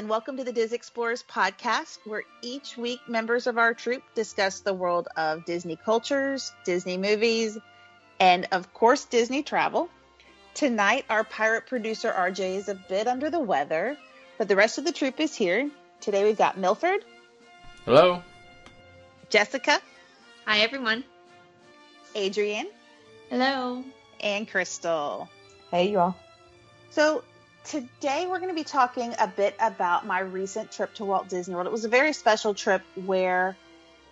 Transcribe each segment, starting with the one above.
Hello, and welcome to the Dis Explorers podcast, where each week members of our troupe discuss the world of Disney cultures, Disney movies, and of course, Disney travel. Tonight, our pirate producer RJ is a bit under the weather, but the rest of the troupe is here. Today, we've got Milford. Hello. Jessica. Hi, everyone. Adrienne. Hello. And Crystal. Hey, you all. So, today we're going to be talking a bit about my recent trip to Walt Disney World. It was a very special trip where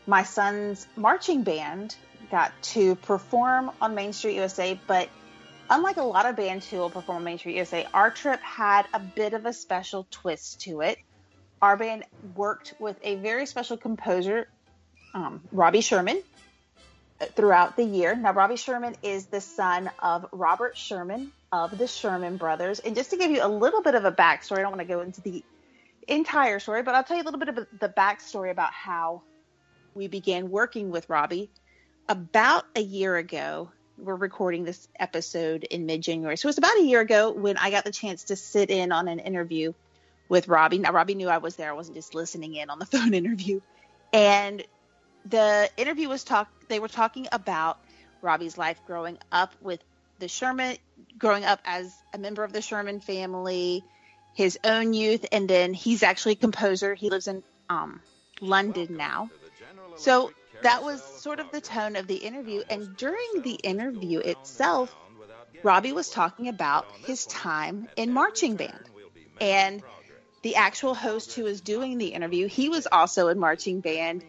my son's marching band got to perform on Main Street USA, but unlike a lot of bands who will perform on Main Street USA, our trip had a bit of a special twist to it. Our band worked with a very special composer, um, Robbie Sherman, throughout the year. Now, Robbie Sherman is the son of Robert Sherman of the Sherman Brothers. And just to give you a little bit of a backstory, I don't want to go into the entire story, but I'll tell you a little bit of the backstory about how we began working with Robbie. About a year ago, we're recording this episode in mid January. So it was about a year ago when I got the chance to sit in on an interview with Robbie. Now, Robbie knew I was there, I wasn't just listening in on the phone interview. And the interview was talk they were talking about Robbie's life growing up with the Sherman growing up as a member of the Sherman family, his own youth, and then he's actually a composer. He lives in um, London now. So that was sort of the tone of the interview. And during the interview itself, Robbie was talking about his time in marching band. And the actual host who was doing the interview, he was also in marching band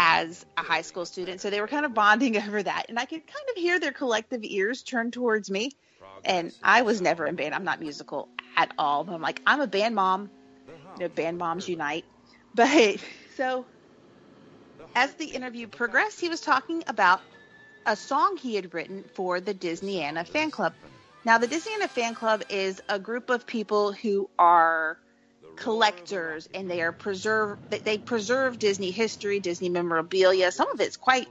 as a high school student. So they were kind of bonding over that. And I could kind of hear their collective ears turn towards me. And I was never in band. I'm not musical at all. But I'm like, I'm a band mom. You know, band moms unite. But so as the interview progressed, he was talking about a song he had written for the Disneyana fan club. Now, the Disneyana fan club is a group of people who are collectors and they are preserve they preserve Disney history, Disney memorabilia. Some of it's quite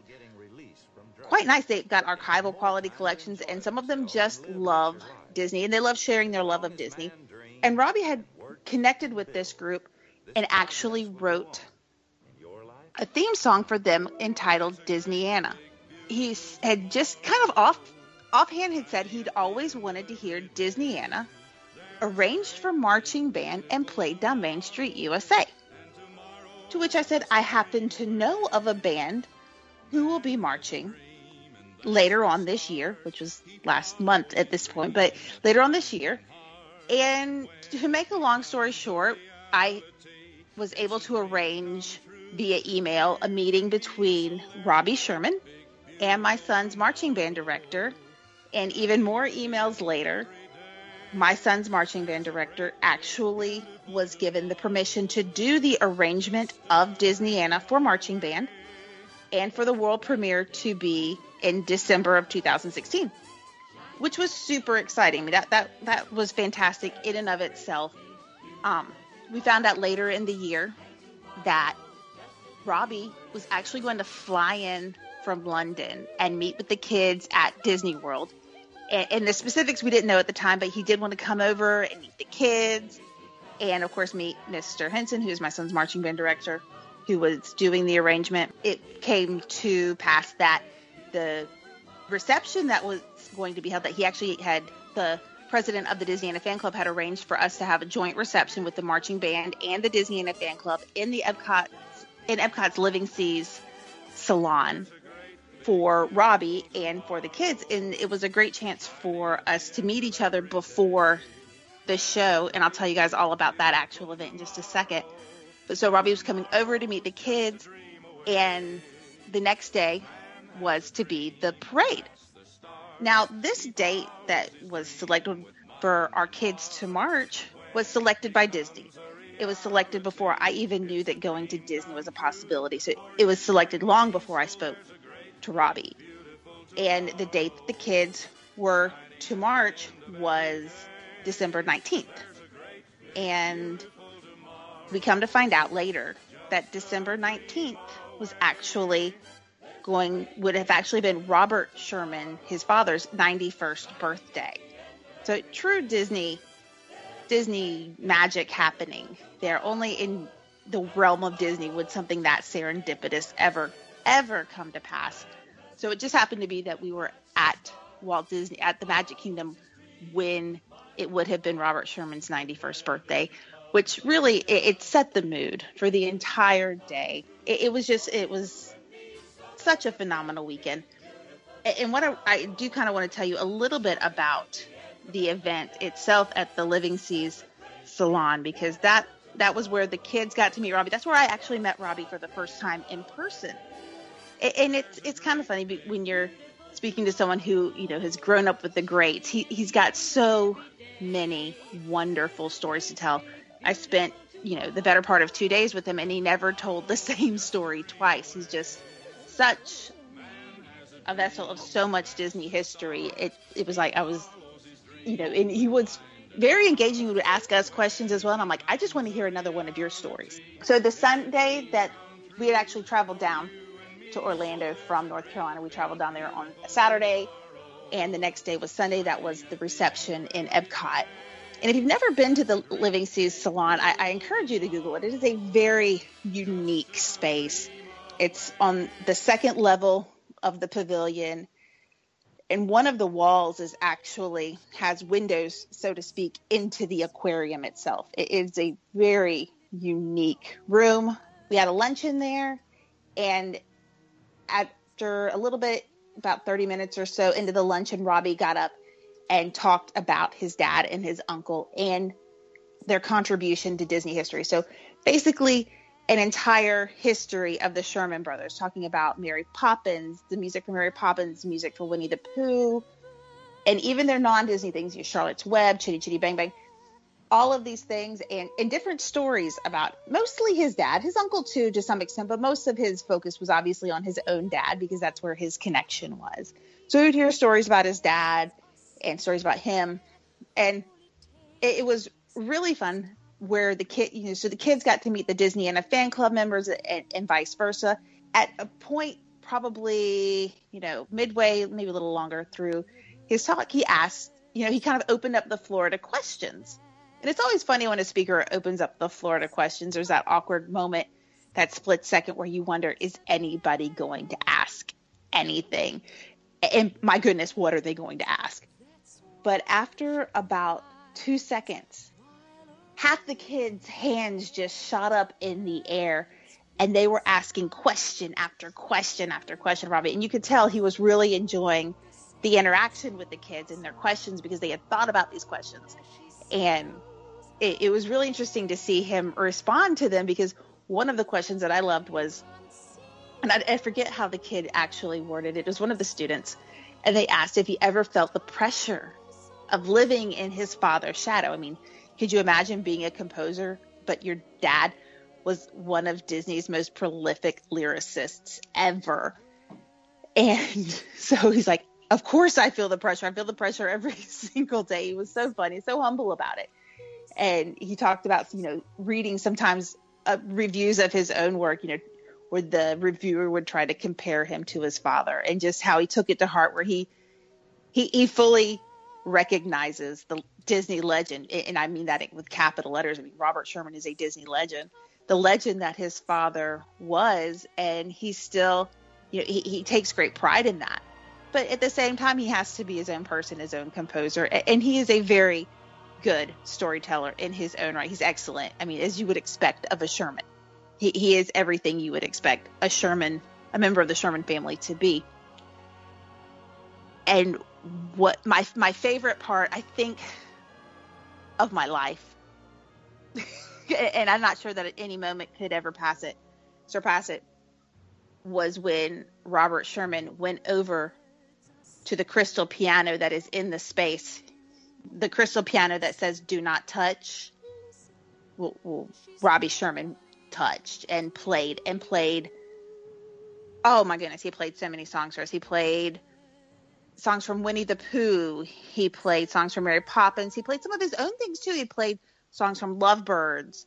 quite nice. They've got archival quality collections and some of them just love Disney and they love sharing their love of Disney. And Robbie had connected with this group and actually wrote a theme song for them entitled Disneyana. He had just kind of off offhand had said he'd always wanted to hear Disneyana arranged for marching band and played down Main Street, USA. To which I said, I happen to know of a band who will be marching later on this year, which was last month at this point, but later on this year. And to make a long story short, I was able to arrange via email a meeting between Robbie Sherman and my son's marching band director. And even more emails later, my son's marching band director actually was given the permission to do the arrangement of Disneyana for marching band and for the world premiere to be in December of 2016, which was super exciting. That that that was fantastic in and of itself. Um, we found out later in the year that Robbie was actually going to fly in from London and meet with the kids at Disney World and, and, the specifics we didn't know at the time, but he did want to come over and meet the kids, and of course meet Mr. Henson, who's my son's marching band director, who was doing the arrangement. It came to pass that the reception that was going to be held, that he actually had the president of the Disneyana fan club had arranged for us to have a joint reception with the marching band and the Disneyana fan club in the Epcot in Epcot's Living Seas salon for Robbie and for the kids. And it was a great chance for us to meet each other before the show. And I'll tell you guys all about that actual event in just a second. But so Robbie was coming over to meet the kids. And the next day was to be the parade. Now, this date that was selected for our kids to march was selected by Disney. It was selected before I even knew that going to Disney was a possibility. So it was selected long before I spoke to Robbie. And the date that the kids were to march was December 19th. And we come to find out later that December 19th was actually going, would have actually been Robert Sherman, his father's 91st birthday. So true Disney Disney magic happening there. Only in the realm of Disney would something that serendipitous ever, ever come to pass. So it just happened to be that we were at Walt Disney, at the Magic Kingdom, when it would have been Robert Sherman's 91st birthday, which really it, it set the mood for the entire day. It, it, was just, it was such a phenomenal weekend. And what I, I do kind of want to tell you a little bit about the event itself at the Living Seas Salon because that that was where the kids got to meet Robbie. That's where I actually met Robbie for the first time in person. And it's it's kind of funny when you're speaking to someone who you know has grown up with the greats. He he's got so many wonderful stories to tell. I spent you know the better part of two days with him, and he never told the same story twice. He's just such a vessel of so much Disney history. It it was like I was, you know, and he was very engaging. He would ask us questions as well, and I'm like, I just want to hear another one of your stories. So the Sunday that we had actually traveled down to Orlando from North Carolina, we traveled down there on Saturday, and the next day was Sunday. That was the reception in Epcot. And if you've never been to the Living Seas Salon, I, I encourage you to Google it. It is a very unique space. It's on the second level of the pavilion and one of the walls is actually has windows, so to speak, into the aquarium itself. It is a very unique room. We had a lunch in there, and after a little bit, about 30 minutes or so into the luncheon, Robbie got up and talked about his dad and his uncle and their contribution to Disney history. So basically, an entire history of the Sherman brothers, talking about Mary Poppins, the music for Mary Poppins, music for Winnie the Pooh, and even their non-Disney things, you know, Charlotte's Web, Chitty Chitty Bang Bang, all of these things, and, and different stories about mostly his dad, his uncle too, to some extent, but most of his focus was obviously on his own dad because that's where his connection was. So we'd hear stories about his dad and stories about him, and it, it was really fun where the kid, you know, so the kids got to meet the Disneyana fan club members and, and vice versa. At a point, probably, you know, midway, maybe a little longer through his talk, he asked, you know, he kind of opened up the floor to questions. And it's always funny when a speaker opens up the floor to questions. There's that awkward moment, that split second where you wonder, is anybody going to ask anything? And my goodness, what are they going to ask? But after about two seconds, half the kids' hands just shot up in the air and they were asking question after question after question, Robbie. And you could tell he was really enjoying the interaction with the kids and their questions because they had thought about these questions. And it, it was really interesting to see him respond to them because one of the questions that I loved was, and I, I forget how the kid actually worded it, it was one of the students, and they asked if he ever felt the pressure of living in his father's shadow. I mean, could you imagine being a composer, but your dad was one of Disney's most prolific lyricists ever? And so he's like, Of course I feel the pressure. I feel the pressure every single day. He was so funny, so humble about it. And he talked about, you know, reading sometimes uh, reviews of his own work, you know, where the reviewer would try to compare him to his father and just how he took it to heart, where he he, he fully recognizes the Disney legend, and I mean that with capital letters. I mean, Robert Sherman is a Disney legend, the legend that his father was, and he still, you know, he, he takes great pride in that. But at the same time, he has to be his own person, his own composer, and he is a very good storyteller in his own right. He's excellent. I mean, as you would expect of a Sherman, he, he is everything you would expect a Sherman, a member of the Sherman family, to be. And what my my favorite part, I think, of my life, and I'm not sure that at any moment could ever pass it, surpass it, was when Robert Sherman went over to the crystal piano that is in the space, the crystal piano that says "Do not touch." Well, well, Robbie Sherman touched and played and played. Oh my goodness, he played so many songs for us. He played songs from Winnie the Pooh. He played songs from Mary Poppins. He played some of his own things too. He played songs from Lovebirds.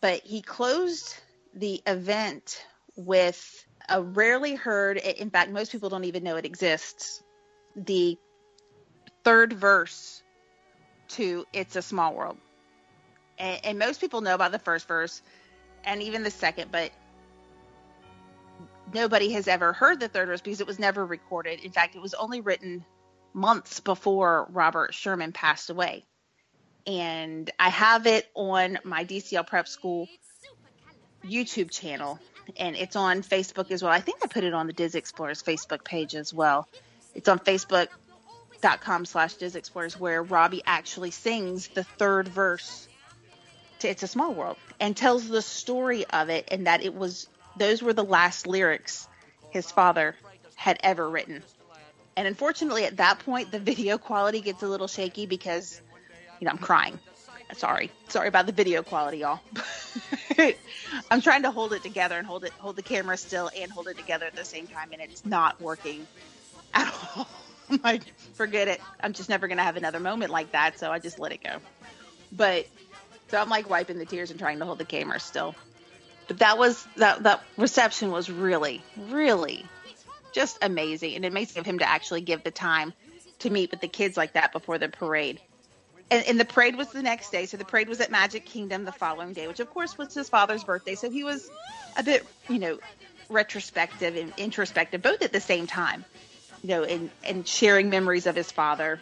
But he closed the event with a rarely heard, in fact, most people don't even know it exists, the third verse to It's a Small World. and, and most people know about the first verse and even the second, but nobody has ever heard the third verse because it was never recorded. In fact, it was only written months before Robert Sherman passed away. And I have it on my DCL Prep School YouTube channel, and it's on Facebook as well. I think I put it on the Dis Explorers Facebook page as well. It's on Facebook.com slash Dis Explorers where Robbie actually sings the third verse to It's a Small World and tells the story of it and that it was those were the last lyrics his father had ever written. And unfortunately, at that point, the video quality gets a little shaky because, you know, I'm crying. Sorry, sorry about the video quality, y'all. I'm trying to hold it together and hold it, hold the camera still and hold it together at the same time, and it's not working at all. I'm like, forget it. I'm just never gonna have another moment like that, so I just let it go. But so I'm like wiping the tears and trying to hold the camera still. But that was that that reception was really, really just amazing. And amazing of him to actually give the time to meet with the kids like that before the parade. And, and, the parade was the next day. So the parade was at Magic Kingdom the following day, which of course was his father's birthday. So he was a bit, you know, retrospective and introspective, both at the same time, you know, and, and sharing memories of his father.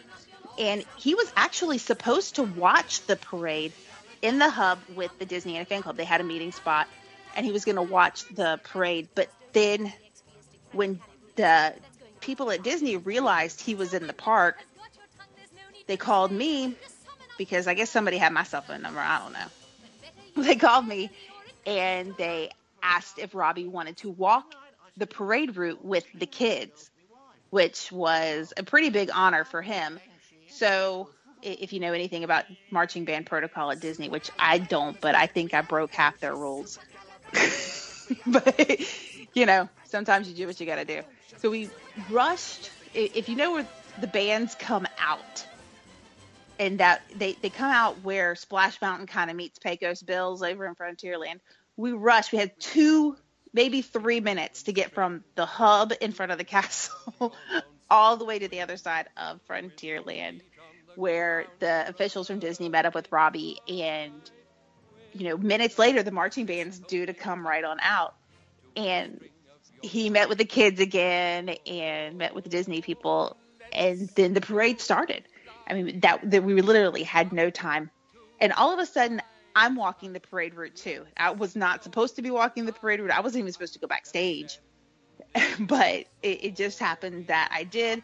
And he was actually supposed to watch the parade in the hub with the Disney Disneyana fan club. They had a meeting spot and he was going to watch the parade. But then when the people at Disney realized he was in the park, they called me because I guess somebody had my cell phone number. I don't know. They called me and they asked if Robbie wanted to walk the parade route with the kids, which was a pretty big honor for him. So, if you know anything about marching band protocol at Disney, which I don't, but I think I broke half their rules. but you know, sometimes you do what you got to do. So we rushed. If you know where the bands come out, and that they they come out where Splash Mountain kind of meets Pecos Bills over in Frontierland. We rushed. We had two, maybe three minutes to get from the hub in front of the castle all the way to the other side of Frontierland, where the officials from Disney met up with Robbie and you know, minutes later, the marching band's due to come right on out. And he met with the kids again and met with the Disney people. And then the parade started. I mean, that, that we literally had no time. And all of a sudden, I'm walking the parade route too. I was not supposed to be walking the parade route. I wasn't even supposed to go backstage. but it, it just happened that I did.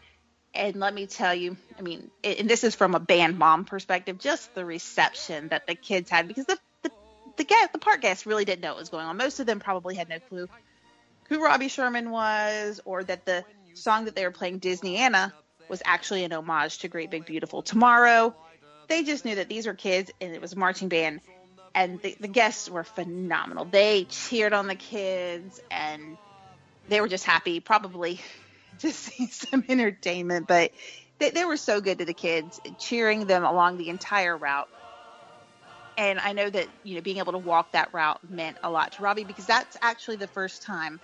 And let me tell you, I mean, and this is from a band mom perspective, just the reception that the kids had because the the guest, the park guests really didn't know what was going on. Most of them probably had no clue who Robbie Sherman was, or that the song that they were playing, Disneyana, was actually an homage to Great Big Beautiful Tomorrow. They just knew that these were kids and it was a marching band, and the, the guests were phenomenal. They cheered on the kids and they were just happy, probably to see some entertainment, but they, they were so good to the kids, cheering them along the entire route and I know that you know being able to walk that route meant a lot to Robbie because that's actually the first time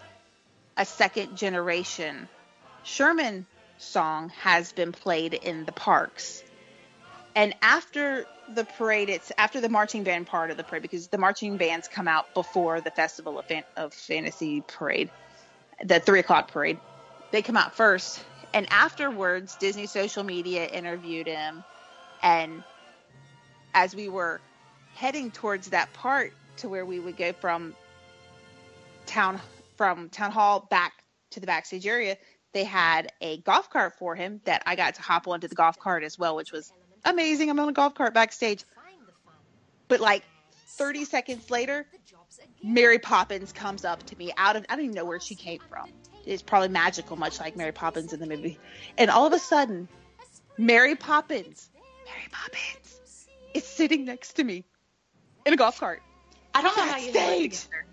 a second generation Sherman song has been played in the parks. And after the parade, it's after the marching band part of the parade because the marching bands come out before the Festival of, Fan- of Fantasy parade, the three o'clock parade. They come out first, and afterwards, Disney social media interviewed him, and as we were heading towards that part to where we would go from town from town hall back to the backstage area they had a golf cart for him that i got to hop onto the golf cart as well which was amazing i'm on a golf cart backstage but like 30 seconds later mary poppins comes up to me out of i don't even know where she came from it's probably magical much like mary poppins in the movie and all of a sudden mary poppins mary poppins is sitting next to me in a golf cart. I don't know how you stage. Her.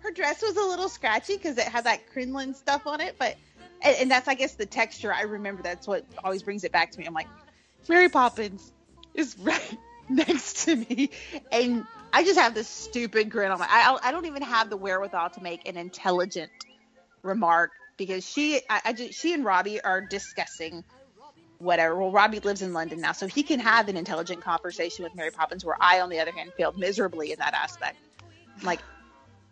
her dress was a little scratchy because it had that crinoline stuff on it, but and, that's I guess the texture. I remember that's what always brings it back to me. I'm like, Mary Poppins is right next to me, and I just have this stupid grin on my. I I don't even have the wherewithal to make an intelligent remark because she I, I just, she and Robbie are discussing whatever. Well, Robbie lives in London now, so he can have an intelligent conversation with Mary Poppins, where I, on the other hand, failed miserably in that aspect. Like,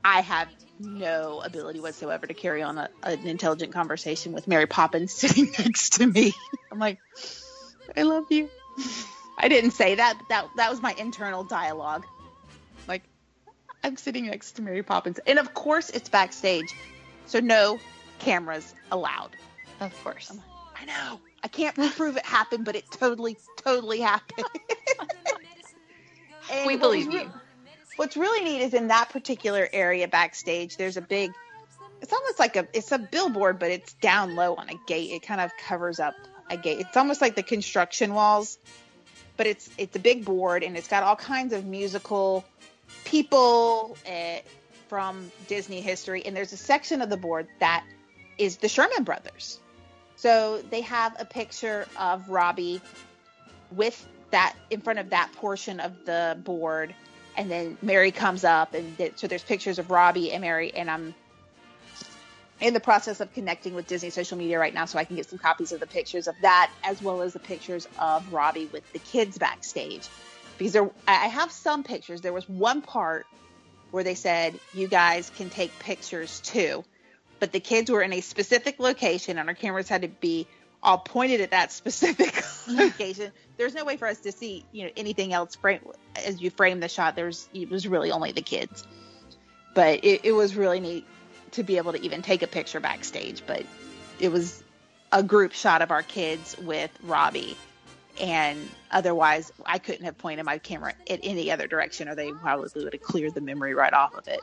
I have no ability whatsoever to carry on a, an intelligent conversation with Mary Poppins sitting next to me. I'm like, I love you. I didn't say that, but that that was my internal dialogue. Like, I'm sitting next to Mary Poppins, and of course it's backstage, so no cameras allowed. Of course. Like, I know. I can't prove it happened, but it totally, totally happened. we believe you. What's really neat is in that particular area backstage, there's a big. It's almost like a it's a billboard, but it's down low on a gate. It kind of covers up a gate. It's almost like the construction walls, but it's it's a big board and it's got all kinds of musical people uh, from Disney history. And there's a section of the board that is the Sherman Brothers. So they have a picture of Robbie with that in front of that portion of the board and then Mary comes up, and th- so there's pictures of Robbie and Mary, and I'm in the process of connecting with Disney social media right now, so I can get some copies of the pictures of that, as well as the pictures of Robbie with the kids backstage, because there I have some pictures. There was one part where they said you guys can take pictures too, but the kids were in a specific location, and our cameras had to be all pointed at that specific location. There's no way for us to see, you know, anything else frame as you frame the shot. There's it was really only the kids, but it, it was really neat to be able to even take a picture backstage. But it was a group shot of our kids with Robbie, and otherwise I couldn't have pointed my camera in any other direction, or they probably would have cleared the memory right off of it.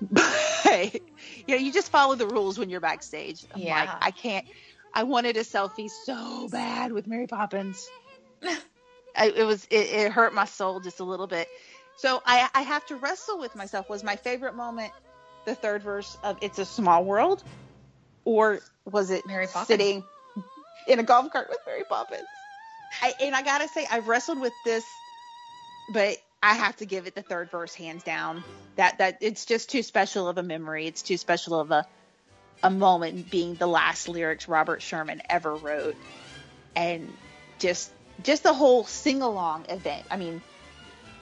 but you know, you just follow the rules when you're backstage. I'm yeah. like, I can't I wanted a selfie so bad with Mary Poppins. I, it was it, it, hurt my soul just a little bit. So I, I have to wrestle with myself. Was my favorite moment the third verse of "It's a Small World," or was it Mary Poppins sitting in a golf cart with Mary Poppins? I, and I gotta say, I've wrestled with this, but I have to give it the third verse hands down. That that it's just too special of a memory. It's too special of a a moment being the last lyrics Robert Sherman ever wrote, and just just the whole sing along event. I mean,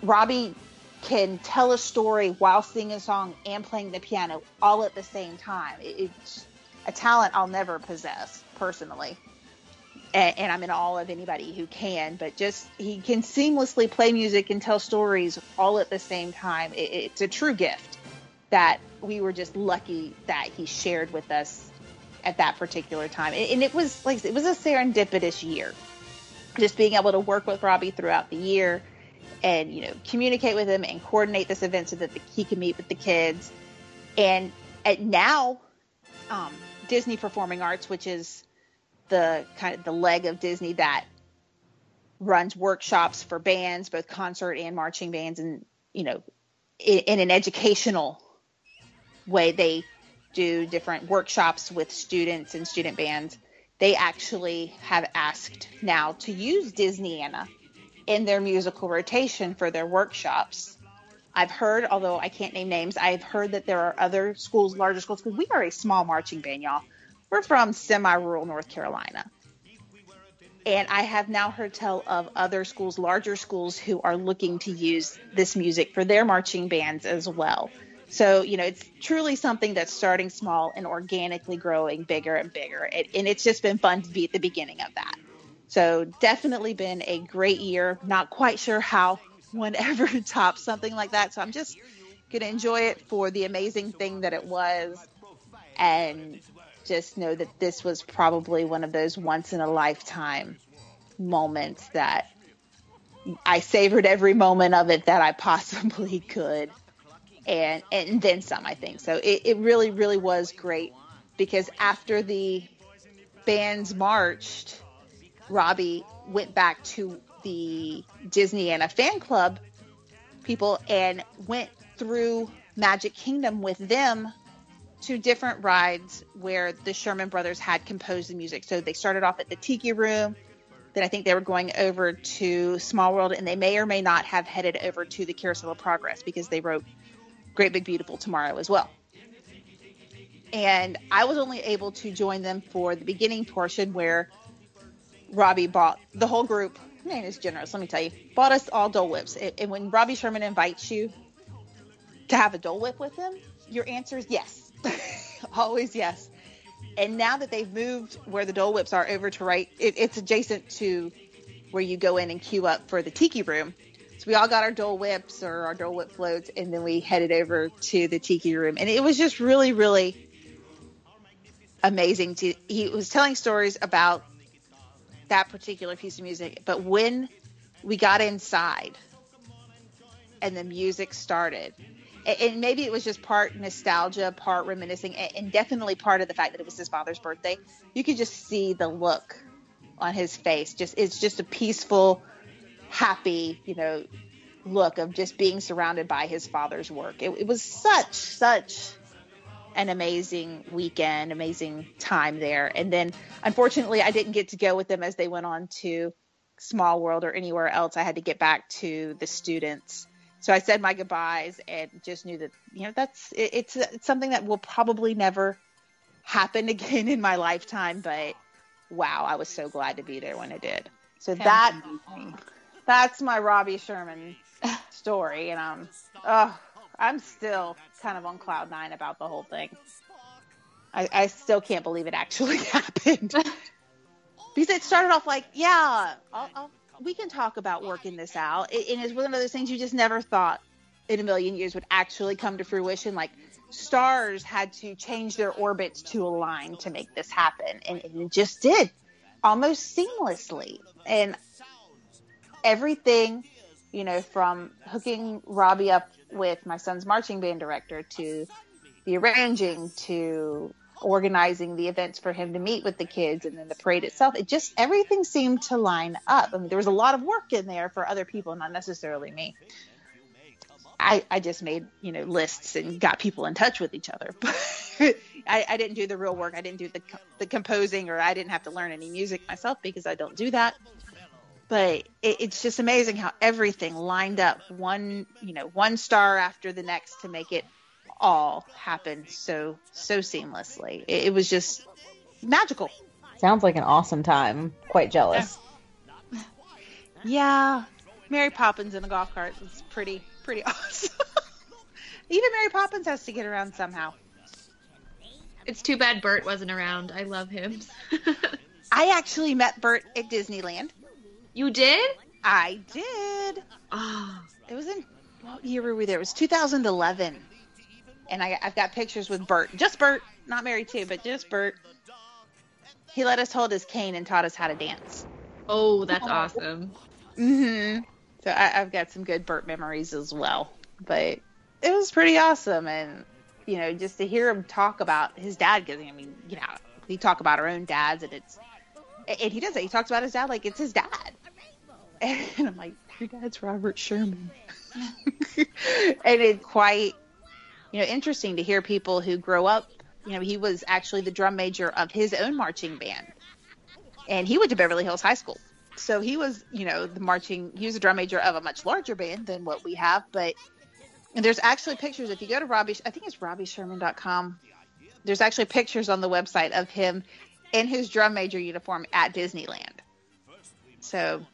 Robbie can tell a story while singing a song and playing the piano all at the same time. It's a talent I'll never possess personally. And, and, I'm in awe of anybody who can, but just he can seamlessly play music and tell stories all at the same time. It, it's a true gift that we were just lucky that he shared with us at that particular time. And it was like it was a serendipitous year. Just being able to work with Robbie throughout the year and you know communicate with him and coordinate this event so that the, he can meet with the kids. And at now, um, Disney Performing Arts, which is the kind of the leg of Disney that runs workshops for bands, both concert and marching bands, and you know, in, in an educational way they do different workshops with students and student bands, they actually have asked now to use Disneyana in their musical rotation for their workshops. I've heard, although I can't name names, I've heard that there are other schools, larger schools, because we are a small marching band, y'all. We're from semi rural North Carolina. And I have now heard tell of other schools, larger schools, who are looking to use this music for their marching bands as well. So, you know, it's truly something that's starting small and organically growing bigger and bigger. And, and it's just been fun to be at the beginning of that. So, definitely been a great year. Not quite sure how one ever tops something like that. So, I'm just going to enjoy it for the amazing thing that it was and just know that this was probably one of those once in a lifetime moments that I savored every moment of it that I possibly could and and then some I think. So it, it really really was great because after the bands marched, Robbie went back to the Disneyana fan club people and went through Magic Kingdom with them to different rides where the Sherman brothers had composed the music. So they started off at the Tiki Room. Then I think they were going over to Small World, and they may or may not have headed over to the Carousel of Progress because they wrote Great Big Beautiful tomorrow as well. And I was only able to join them for the beginning portion where Robbie bought the whole group. Man is generous. Let me tell you, bought us all Dole Whips. And when Robbie Sherman invites you to have a Dole Whip with him, your answer is yes, always yes. And now that they've moved where the Dole Whips are over to right, it, it's adjacent to where you go in and queue up for the Tiki Room. So we all got our Dole Whips or our Dole Whip floats, and then we headed over to the Tiki Room, and it was just really, really amazing. To he was telling stories about that particular piece of music, but when we got inside and the music started, and maybe it was just part nostalgia, part reminiscing, and definitely part of the fact that it was his father's birthday. You could just see the look on his face. Just it's just a peaceful, happy, you know, look of just being surrounded by his father's work. It, it was such such an amazing weekend, amazing time there. And then unfortunately, I didn't get to go with them as they went on to Small World or anywhere else. I had to get back to the students so I said my goodbyes and just knew that you know that's it, it's it's something that will probably never happen again in my lifetime. But wow, I was so glad to be there when it did. So that that's my Robbie Sherman story, and um, oh, I'm still kind of on cloud nine about the whole thing. I, I still can't believe it actually happened. because it started off like, yeah, I'll, I'll we can talk about working this out. It, and it's one of those things you just never thought in a million years would actually come to fruition. Like stars had to change their orbits to align to make this happen, and, and it just did almost seamlessly. And everything, you know, from hooking Robbie up with my son's marching band director to the arranging to organizing the events for him to meet with the kids and then the parade itself. It just everything seemed to line up. I mean there was a lot of work in there for other people not necessarily me. I i just made you know lists and got people in touch with each other. I, I didn't do the real work. I didn't do the the composing or i didn't have to learn any music myself because i don't do that but it, it's just amazing how everything lined up one you know one star after the next to make it all happen so so seamlessly. It, it was just magical. Sounds like an awesome time. Quite jealous. Yeah, Mary Poppins in a golf cart is pretty pretty awesome. Even Mary Poppins has to get around somehow. It's too bad Bert wasn't around. I love him. I actually met Bert at Disneyland. You did? I did. Oh. It was in what year were we there? It was 2011 and I, have got pictures with Bert, just Bert, not Mary too, but just Bert. He let us hold his cane and taught us how to dance. Oh, that's awesome. Mhm. So I, have got some good Bert memories as well, but it was pretty awesome, and you know, just to hear him talk about his dad, because I mean, you know, we talk about our own dads, and it's, and he does it. He talks about his dad like it's his dad, and I'm like, your dad's Robert Sherman, and it's quite you know, interesting to hear people who grow up. You know, he was actually the drum major of his own marching band, and he went to Beverly Hills High School. So he was, you know, the marching. He was a drum major of a much larger band than what we have. But there's actually pictures. If you go to Robbie, I think it's RobbieSherman.com. There's actually pictures on the website of him in his drum major uniform at Disneyland. So,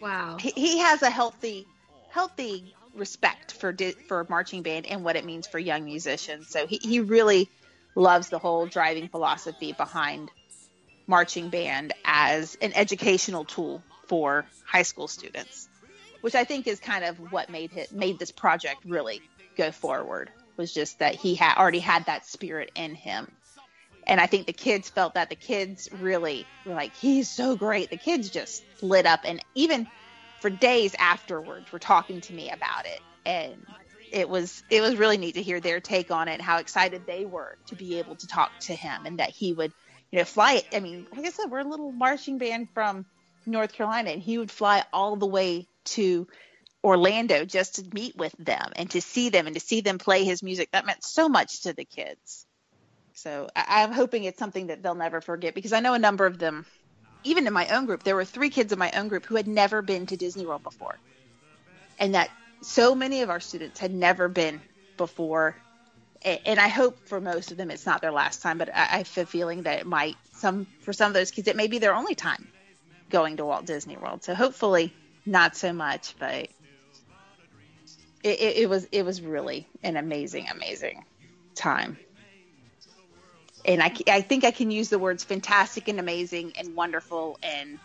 wow, he, he has a healthy, healthy respect for for marching band and what it means for young musicians. So he, he really loves the whole driving philosophy behind marching band as an educational tool for high school students, which I think is kind of what made it made this project really go forward. Was just that he had already had that spirit in him. And I think the kids felt that the kids really were like, he's so great. The kids just lit up. And even for days afterwards were talking to me about it and it was it was really neat to hear their take on it how excited they were to be able to talk to him and that he would you know fly it i mean like i said we're a little marching band from north carolina and he would fly all the way to orlando just to meet with them and to see them and to see them play his music that meant so much to the kids so I, i'm hoping it's something that they'll never forget because i know a number of them even in my own group, there were three kids in my own group who had never been to Disney World before. And that so many of our students had never been before. And I hope for most of them it's not their last time, but I have a feeling that it might some for some of those kids it may be their only time going to Walt Disney World. So hopefully not so much, but it, it, it was it was really an amazing, amazing time. And I, I think I can use the words fantastic and amazing and wonderful and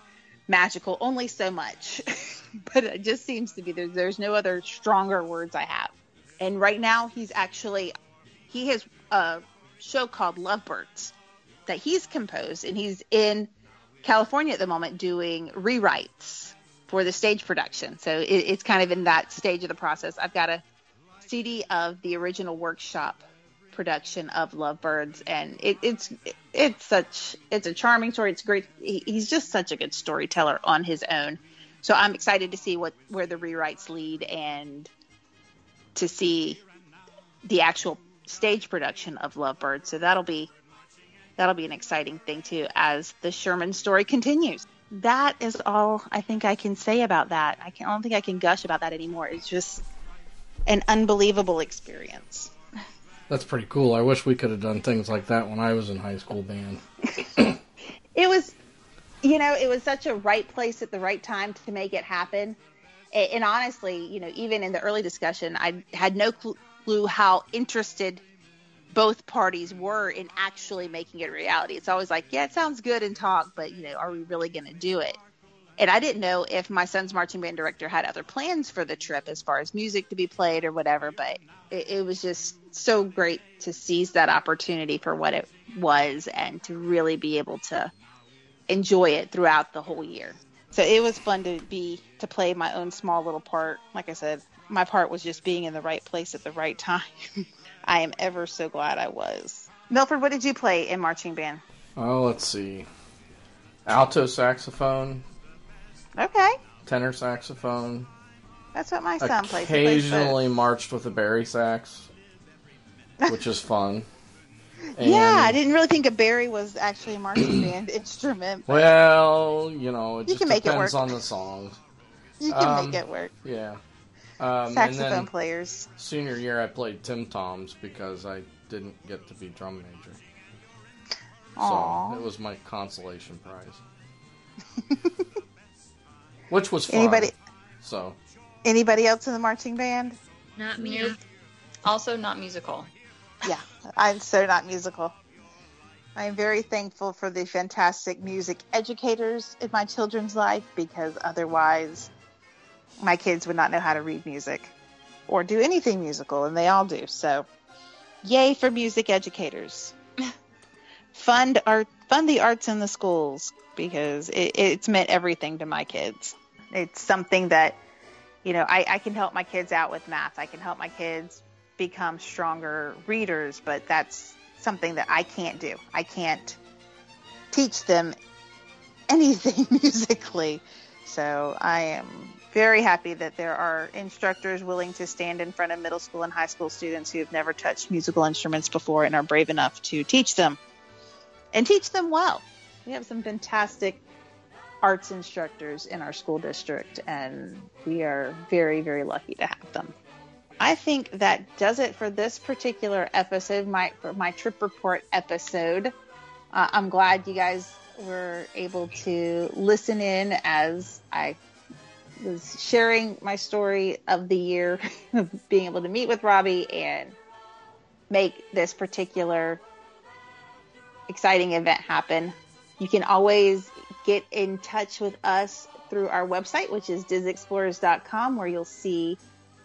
magical only so much. but it just seems to be there, there's no other stronger words I have. And right now he's actually he has a show called Lovebirds that he's composed and he's in California at the moment doing rewrites for the stage production. So it, it's kind of in that stage of the process. I've got a CD of the original workshop production of Lovebirds, and it, it's it's such it's a charming story. It's great. He, he's just such a good storyteller on his own. So I'm excited to see what where the rewrites lead and to see the actual stage production of Lovebirds. So that'll be that'll be an exciting thing too as the Sherman story continues. That is all I think I can say about that. I, can, I don't think I can gush about that anymore. It's just an unbelievable experience. That's pretty cool. I wish we could have done things like that when I was in high school band. it was, you know, it was such a right place at the right time to make it happen. And, and honestly, you know, even in the early discussion, I had no clue how interested both parties were in actually making it a reality. It's always like, yeah, it sounds good in talk, but you know, are we really going to do it? And I didn't know if my son's marching band director had other plans for the trip as far as music to be played or whatever, but it, it was just so great to seize that opportunity for what it was and to really be able to enjoy it throughout the whole year. So it was fun to be to play my own small little part. Like I said, my part was just being in the right place at the right time. I am ever so glad I was. Milford, what did you play in marching band? Oh, let's see. Alto saxophone. Okay. Tenor saxophone. That's what my son plays. Occasionally marched with a bari sax, which is fun. And yeah, I didn't really think a bari was actually a marching band instrument. Well, you know, it you just depends on the songs. You can um, make it work. Yeah. Um, Saxophone players. Senior year, I played Tim Toms because I didn't get to be drum major. Aww. So it was my consolation prize, which was fun. Anybody? So. Anybody else in the marching band? Not me. Also, not musical. Yeah, I'm so not musical. I am very thankful for the fantastic music educators in my children's life because otherwise my kids would not know how to read music or do anything musical, and they all do. So, yay for music educators. fund art, fund the arts in the schools because it, it's meant everything to my kids. It's something that, you know, I, I can help my kids out with math. I can help my kids become stronger readers, but that's something that I can't do. I can't teach them anything musically. So I am very happy that there are instructors willing to stand in front of middle school and high school students who have never touched musical instruments before and are brave enough to teach them and teach them well. We have some fantastic arts instructors in our school district, and we are very, very lucky to have them. I think that does it for this particular episode, my my trip report episode. Uh, I'm glad you guys were able to listen in as I was sharing my story of the year being able to meet with Robbie and make this particular exciting event happen. You can always get in touch with us through our website, which is disexplorers.com, where you'll see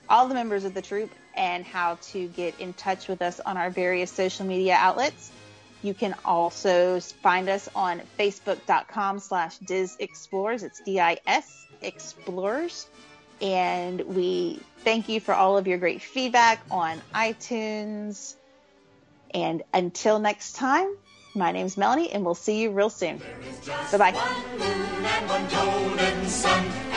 all the members of the troop and how to get in touch with us on our various social media outlets. You can also find us on facebook.com slash disexplorers. It's D-I-S Explorers. And we thank you for all of your great feedback on iTunes. And until next time, my name's Melanie, and we'll see you real soon. Bye bye.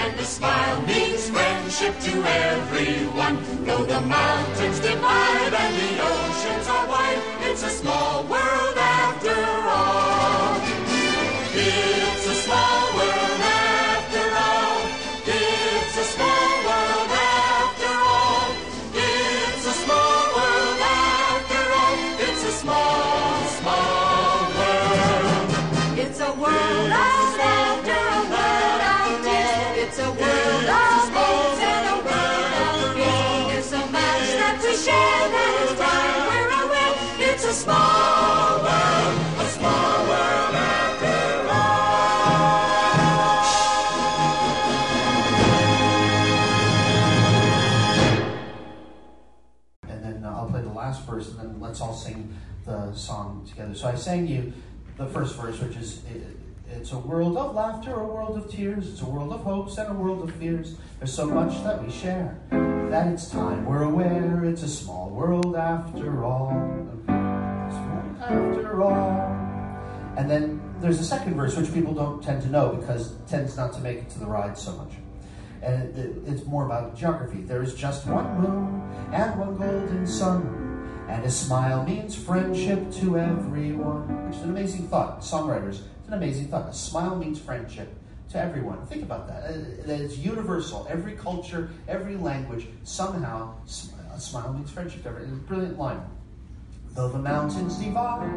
And a smile means friendship to everyone. Though the mountains divide and the oceans are wide, it's a small world after all. Together. So I sang you the first verse, which is it's a world of laughter, a world of tears, it's a world of hopes and a world of fears. There's so much that we share that it's time we're aware it's a small world after all. After all. And then there's a second verse which people don't tend to know because tends not to make it to the ride so much. And it, it- it's more about geography. There is just one moon and one golden sun. And a smile means friendship to everyone, is an amazing thought. Songwriters, it's an amazing thought. A smile means friendship to everyone. Think about that. That it's universal. Every culture, every language, somehow, a smile means friendship to everyone. It's a brilliant line. Though the mountains divide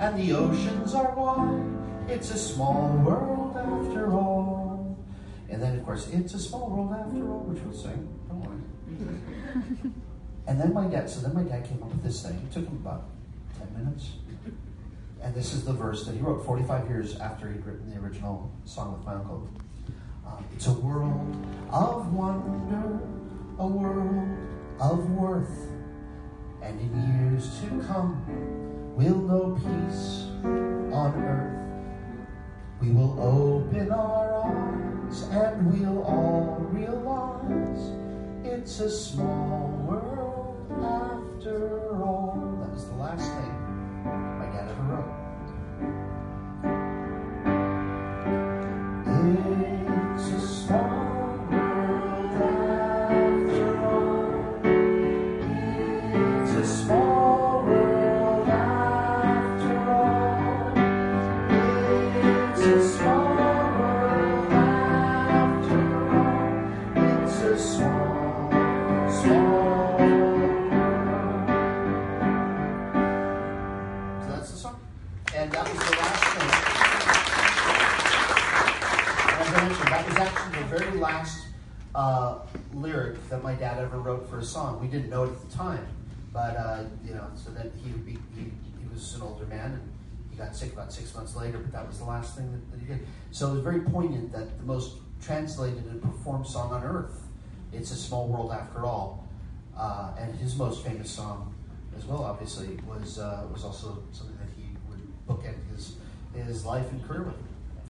and the oceans are wide, it's a small world after all. And then, of course, it's a small world after all, which we'll sing. Don't worry. And then my dad, so then my dad came up with this thing. It took him about 10 minutes. And this is the verse that he wrote 45 years after he'd written the original song with my uncle. Um, it's a world of wonder, a world of worth. And in years to come, we'll know peace on earth. We will open our eyes and we'll all realize it's a small world after all. That was the last thing my dad ever wrote. Older man and he got sick about six months later. But that was the last thing that, that he did. So it was very poignant that the most translated and performed song on earth, "It's a Small World After All," uh, and his most famous song as well, obviously, was uh, was also something that he would bookend his his life and career with.